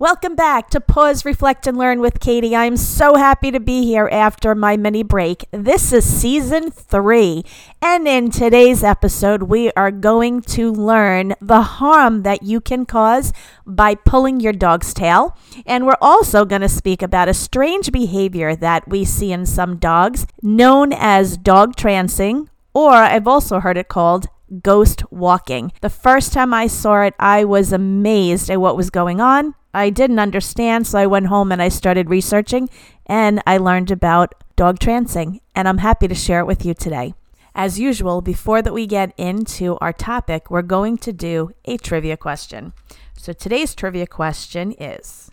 Welcome back to Pause, Reflect, and Learn with Katie. I'm so happy to be here after my mini break. This is season three, and in today's episode, we are going to learn the harm that you can cause by pulling your dog's tail. And we're also going to speak about a strange behavior that we see in some dogs known as dog trancing, or I've also heard it called ghost walking. The first time I saw it, I was amazed at what was going on. I didn't understand, so I went home and I started researching and I learned about dog trancing, and I'm happy to share it with you today. As usual, before that we get into our topic, we're going to do a trivia question. So today's trivia question is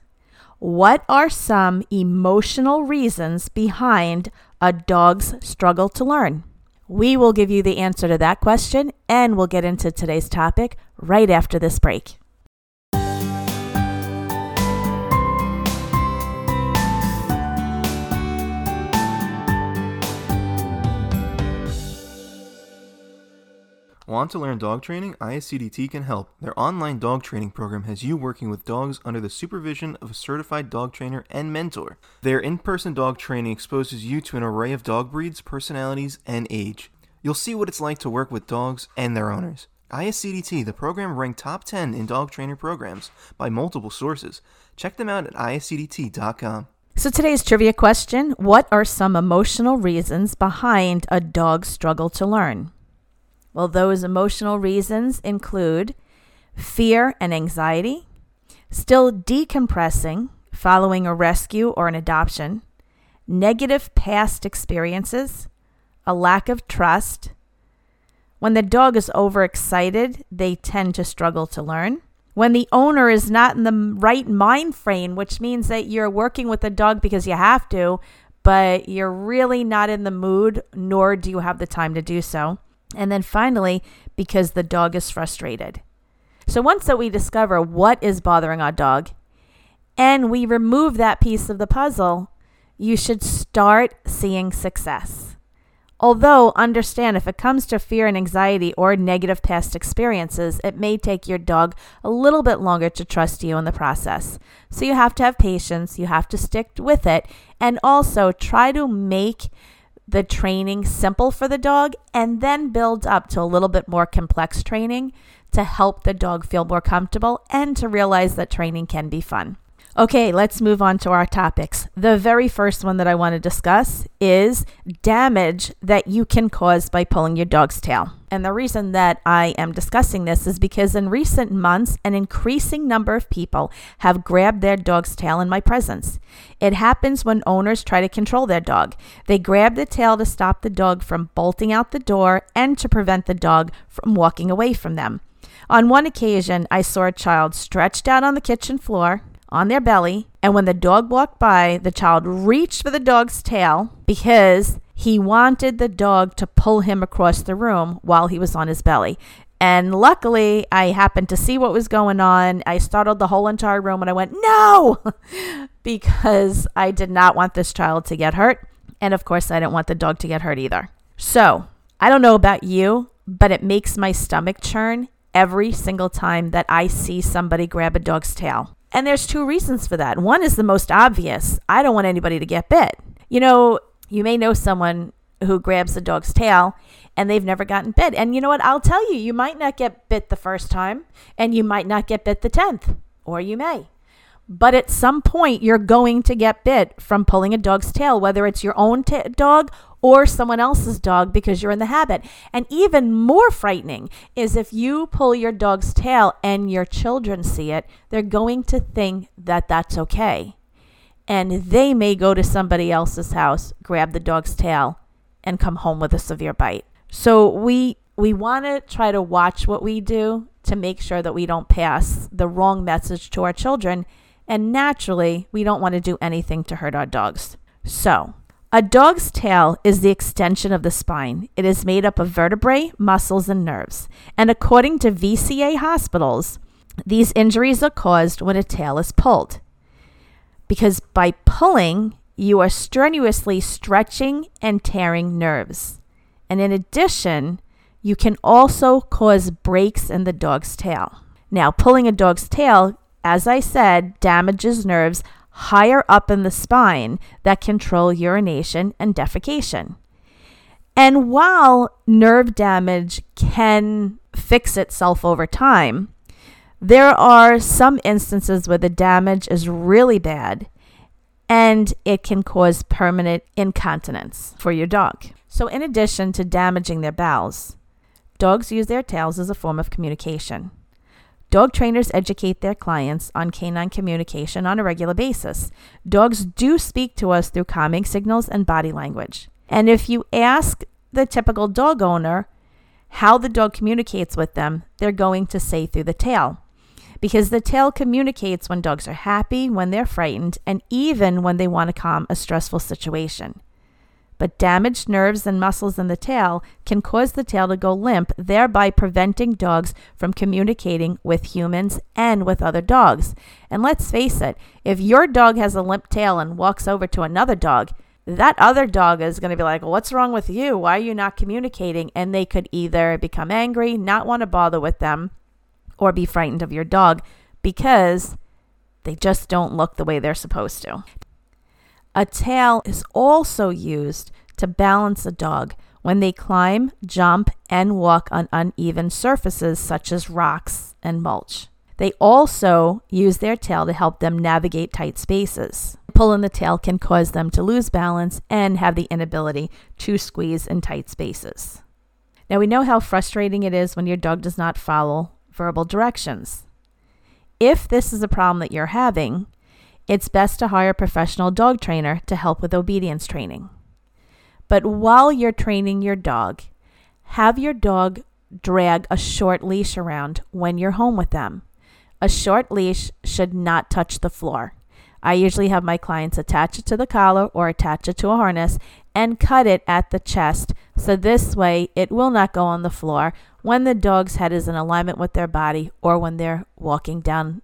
What are some emotional reasons behind a dog's struggle to learn? We will give you the answer to that question and we'll get into today's topic right after this break. Want to learn dog training? ISCDT can help. Their online dog training program has you working with dogs under the supervision of a certified dog trainer and mentor. Their in person dog training exposes you to an array of dog breeds, personalities, and age. You'll see what it's like to work with dogs and their owners. ISCDT, the program ranked top 10 in dog trainer programs by multiple sources. Check them out at iscdt.com. So today's trivia question What are some emotional reasons behind a dog's struggle to learn? Well, those emotional reasons include fear and anxiety, still decompressing following a rescue or an adoption, negative past experiences, a lack of trust. When the dog is overexcited, they tend to struggle to learn. When the owner is not in the right mind frame, which means that you're working with the dog because you have to, but you're really not in the mood, nor do you have the time to do so. And then finally, because the dog is frustrated. So once that we discover what is bothering our dog and we remove that piece of the puzzle, you should start seeing success. Although, understand if it comes to fear and anxiety or negative past experiences, it may take your dog a little bit longer to trust you in the process. So, you have to have patience, you have to stick with it, and also try to make the training simple for the dog and then build up to a little bit more complex training to help the dog feel more comfortable and to realize that training can be fun. Okay, let's move on to our topics. The very first one that I want to discuss is damage that you can cause by pulling your dog's tail. And the reason that I am discussing this is because in recent months, an increasing number of people have grabbed their dog's tail in my presence. It happens when owners try to control their dog. They grab the tail to stop the dog from bolting out the door and to prevent the dog from walking away from them. On one occasion, I saw a child stretched out on the kitchen floor on their belly. And when the dog walked by, the child reached for the dog's tail because he wanted the dog to pull him across the room while he was on his belly. And luckily, I happened to see what was going on. I startled the whole entire room and I went, no, because I did not want this child to get hurt. And of course, I didn't want the dog to get hurt either. So I don't know about you, but it makes my stomach churn every single time that I see somebody grab a dog's tail. And there's two reasons for that. One is the most obvious I don't want anybody to get bit. You know, you may know someone who grabs a dog's tail and they've never gotten bit. And you know what? I'll tell you, you might not get bit the first time and you might not get bit the 10th, or you may. But at some point, you're going to get bit from pulling a dog's tail, whether it's your own t- dog or someone else's dog because you're in the habit. And even more frightening is if you pull your dog's tail and your children see it, they're going to think that that's okay. And they may go to somebody else's house, grab the dog's tail, and come home with a severe bite. So we we want to try to watch what we do to make sure that we don't pass the wrong message to our children. And naturally, we don't want to do anything to hurt our dogs. So, a dog's tail is the extension of the spine. It is made up of vertebrae, muscles, and nerves. And according to VCA hospitals, these injuries are caused when a tail is pulled. Because by pulling, you are strenuously stretching and tearing nerves. And in addition, you can also cause breaks in the dog's tail. Now, pulling a dog's tail as I said, damages nerves higher up in the spine that control urination and defecation. And while nerve damage can fix itself over time, there are some instances where the damage is really bad and it can cause permanent incontinence for your dog. So, in addition to damaging their bowels, dogs use their tails as a form of communication. Dog trainers educate their clients on canine communication on a regular basis. Dogs do speak to us through calming signals and body language. And if you ask the typical dog owner how the dog communicates with them, they're going to say through the tail. Because the tail communicates when dogs are happy, when they're frightened, and even when they want to calm a stressful situation but damaged nerves and muscles in the tail can cause the tail to go limp, thereby preventing dogs from communicating with humans and with other dogs. And let's face it, if your dog has a limp tail and walks over to another dog, that other dog is going to be like, What's wrong with you? Why are you not communicating? And they could either become angry, not want to bother with them, or be frightened of your dog because they just don't look the way they're supposed to. A tail is also used to balance a dog when they climb, jump, and walk on uneven surfaces such as rocks and mulch. They also use their tail to help them navigate tight spaces. Pulling the tail can cause them to lose balance and have the inability to squeeze in tight spaces. Now, we know how frustrating it is when your dog does not follow verbal directions. If this is a problem that you're having, it's best to hire a professional dog trainer to help with obedience training. But while you're training your dog, have your dog drag a short leash around when you're home with them. A short leash should not touch the floor. I usually have my clients attach it to the collar or attach it to a harness and cut it at the chest so this way it will not go on the floor when the dog's head is in alignment with their body or when they're walking down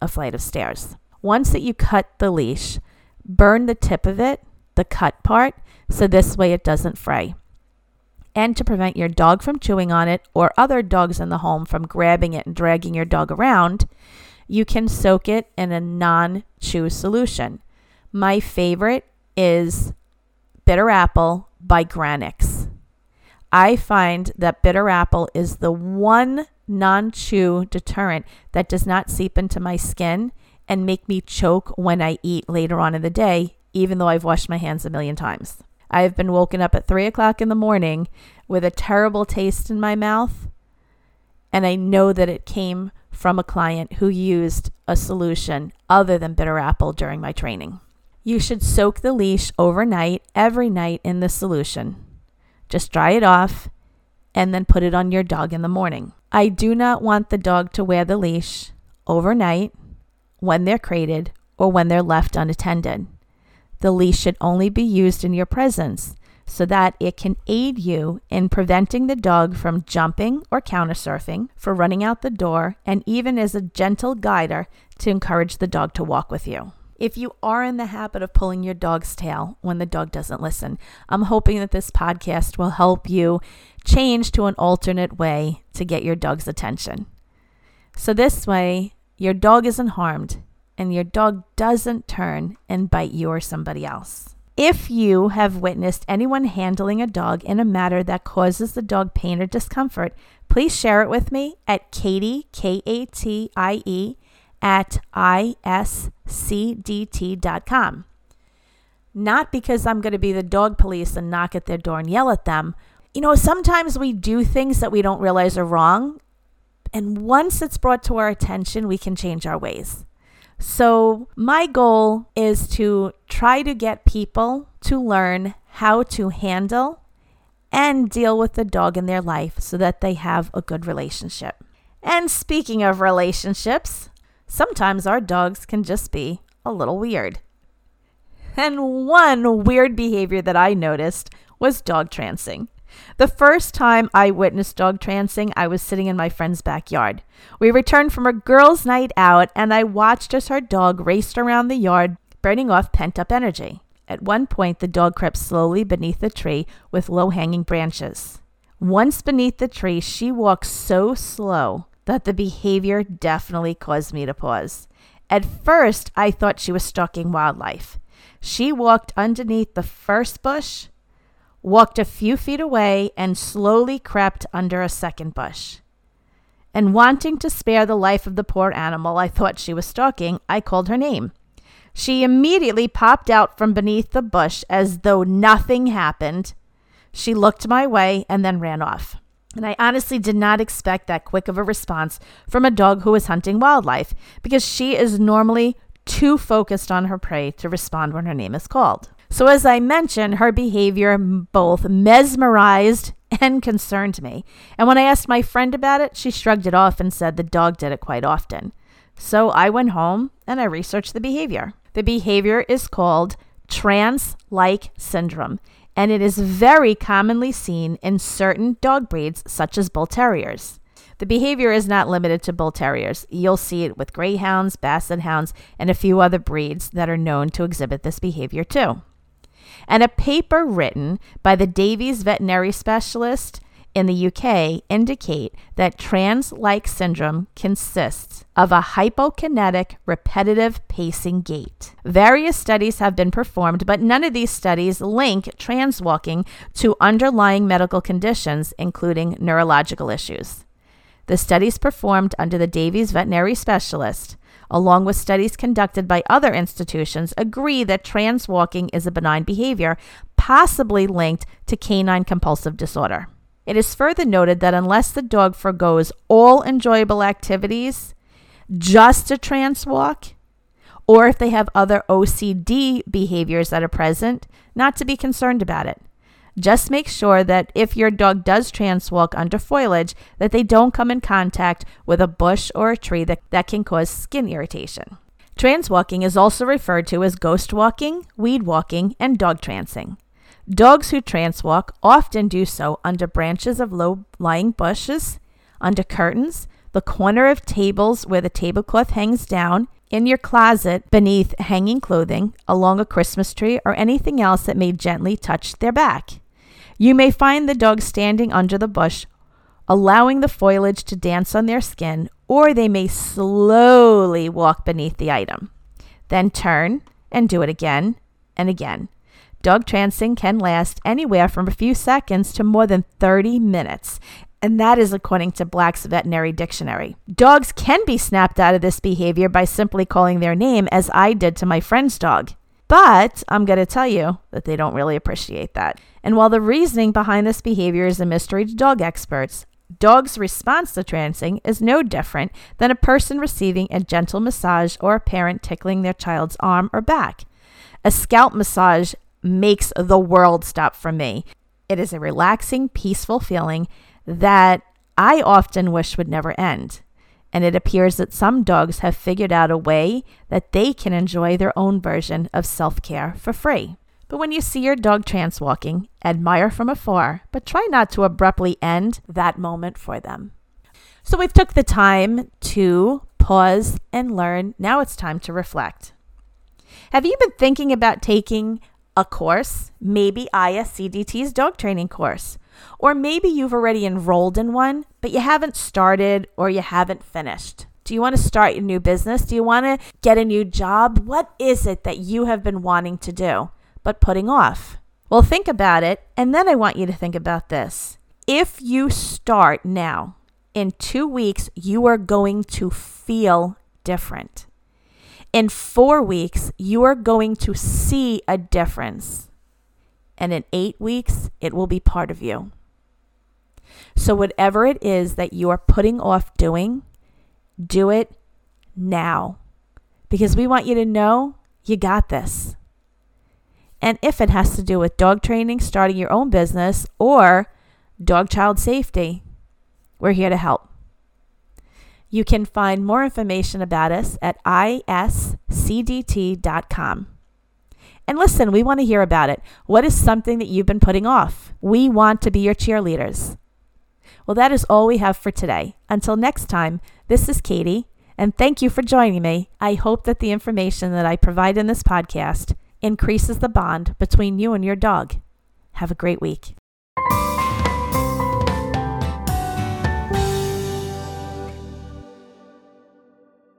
a flight of stairs. Once that you cut the leash, burn the tip of it, the cut part, so this way it doesn't fray. And to prevent your dog from chewing on it or other dogs in the home from grabbing it and dragging your dog around, you can soak it in a non chew solution. My favorite is Bitter Apple by Grannick's. I find that bitter apple is the one non chew deterrent that does not seep into my skin and make me choke when I eat later on in the day, even though I've washed my hands a million times. I have been woken up at three o'clock in the morning with a terrible taste in my mouth, and I know that it came from a client who used a solution other than bitter apple during my training. You should soak the leash overnight, every night in the solution. Just dry it off and then put it on your dog in the morning. I do not want the dog to wear the leash overnight when they're crated or when they're left unattended. The leash should only be used in your presence so that it can aid you in preventing the dog from jumping or countersurfing, for running out the door, and even as a gentle guider to encourage the dog to walk with you. If you are in the habit of pulling your dog's tail when the dog doesn't listen, I'm hoping that this podcast will help you change to an alternate way to get your dog's attention. So, this way, your dog isn't harmed and your dog doesn't turn and bite you or somebody else. If you have witnessed anyone handling a dog in a manner that causes the dog pain or discomfort, please share it with me at Katie, K A T I E, at iscdt.com. Not because I'm going to be the dog police and knock at their door and yell at them. You know, sometimes we do things that we don't realize are wrong. And once it's brought to our attention, we can change our ways. So, my goal is to try to get people to learn how to handle and deal with the dog in their life so that they have a good relationship. And speaking of relationships, sometimes our dogs can just be a little weird. And one weird behavior that I noticed was dog trancing. The first time I witnessed dog trancing, I was sitting in my friend's backyard. We returned from a girls' night out, and I watched as her dog raced around the yard, burning off pent up energy. At one point, the dog crept slowly beneath a tree with low hanging branches. Once beneath the tree, she walked so slow that the behavior definitely caused me to pause. At first, I thought she was stalking wildlife. She walked underneath the first bush, walked a few feet away, and slowly crept under a second bush. And wanting to spare the life of the poor animal I thought she was stalking, I called her name. She immediately popped out from beneath the bush as though nothing happened. She looked my way and then ran off. And I honestly did not expect that quick of a response from a dog who is hunting wildlife because she is normally too focused on her prey to respond when her name is called. So, as I mentioned, her behavior both mesmerized and concerned me. And when I asked my friend about it, she shrugged it off and said the dog did it quite often. So I went home and I researched the behavior. The behavior is called trance like syndrome, and it is very commonly seen in certain dog breeds, such as Bull Terriers. The behavior is not limited to Bull Terriers. You'll see it with Greyhounds, Basset Hounds, and a few other breeds that are known to exhibit this behavior too. And a paper written by the Davies veterinary specialist in the UK indicate that trance like syndrome consists of a hypokinetic repetitive pacing gait. Various studies have been performed, but none of these studies link trance walking to underlying medical conditions, including neurological issues. The studies performed under the Davies veterinary specialist, along with studies conducted by other institutions, agree that trance walking is a benign behavior, possibly linked to canine compulsive disorder. It is further noted that unless the dog forgoes all enjoyable activities just to trance walk, or if they have other OCD behaviors that are present, not to be concerned about it. Just make sure that if your dog does trance walk under foliage, that they don't come in contact with a bush or a tree that, that can cause skin irritation. Trance walking is also referred to as ghost walking, weed walking, and dog trancing. Dogs who trance walk often do so under branches of low lying bushes, under curtains, the corner of tables where the tablecloth hangs down, in your closet beneath hanging clothing, along a Christmas tree, or anything else that may gently touch their back. You may find the dog standing under the bush, allowing the foliage to dance on their skin, or they may slowly walk beneath the item. Then turn and do it again and again. Dog trancing can last anywhere from a few seconds to more than 30 minutes, and that is according to Black's Veterinary Dictionary. Dogs can be snapped out of this behavior by simply calling their name, as I did to my friend's dog. But I'm going to tell you that they don't really appreciate that. And while the reasoning behind this behavior is a mystery to dog experts, Dog's response to trancing is no different than a person receiving a gentle massage or a parent tickling their child's arm or back. A scalp massage makes the world stop for me. It is a relaxing, peaceful feeling that I often wish would never end. And it appears that some dogs have figured out a way that they can enjoy their own version of self care for free. But when you see your dog trance walking, admire from afar, but try not to abruptly end that moment for them. So we've took the time to pause and learn. Now it's time to reflect. Have you been thinking about taking a course, maybe ISCDT's dog training course. Or maybe you've already enrolled in one, but you haven't started or you haven't finished. Do you want to start your new business? Do you want to get a new job? What is it that you have been wanting to do but putting off? Well, think about it, and then I want you to think about this. If you start now, in two weeks, you are going to feel different. In four weeks, you are going to see a difference. And in eight weeks, it will be part of you. So, whatever it is that you are putting off doing, do it now. Because we want you to know you got this. And if it has to do with dog training, starting your own business, or dog child safety, we're here to help. You can find more information about us at iscdt.com. And listen, we want to hear about it. What is something that you've been putting off? We want to be your cheerleaders. Well, that is all we have for today. Until next time, this is Katie, and thank you for joining me. I hope that the information that I provide in this podcast increases the bond between you and your dog. Have a great week.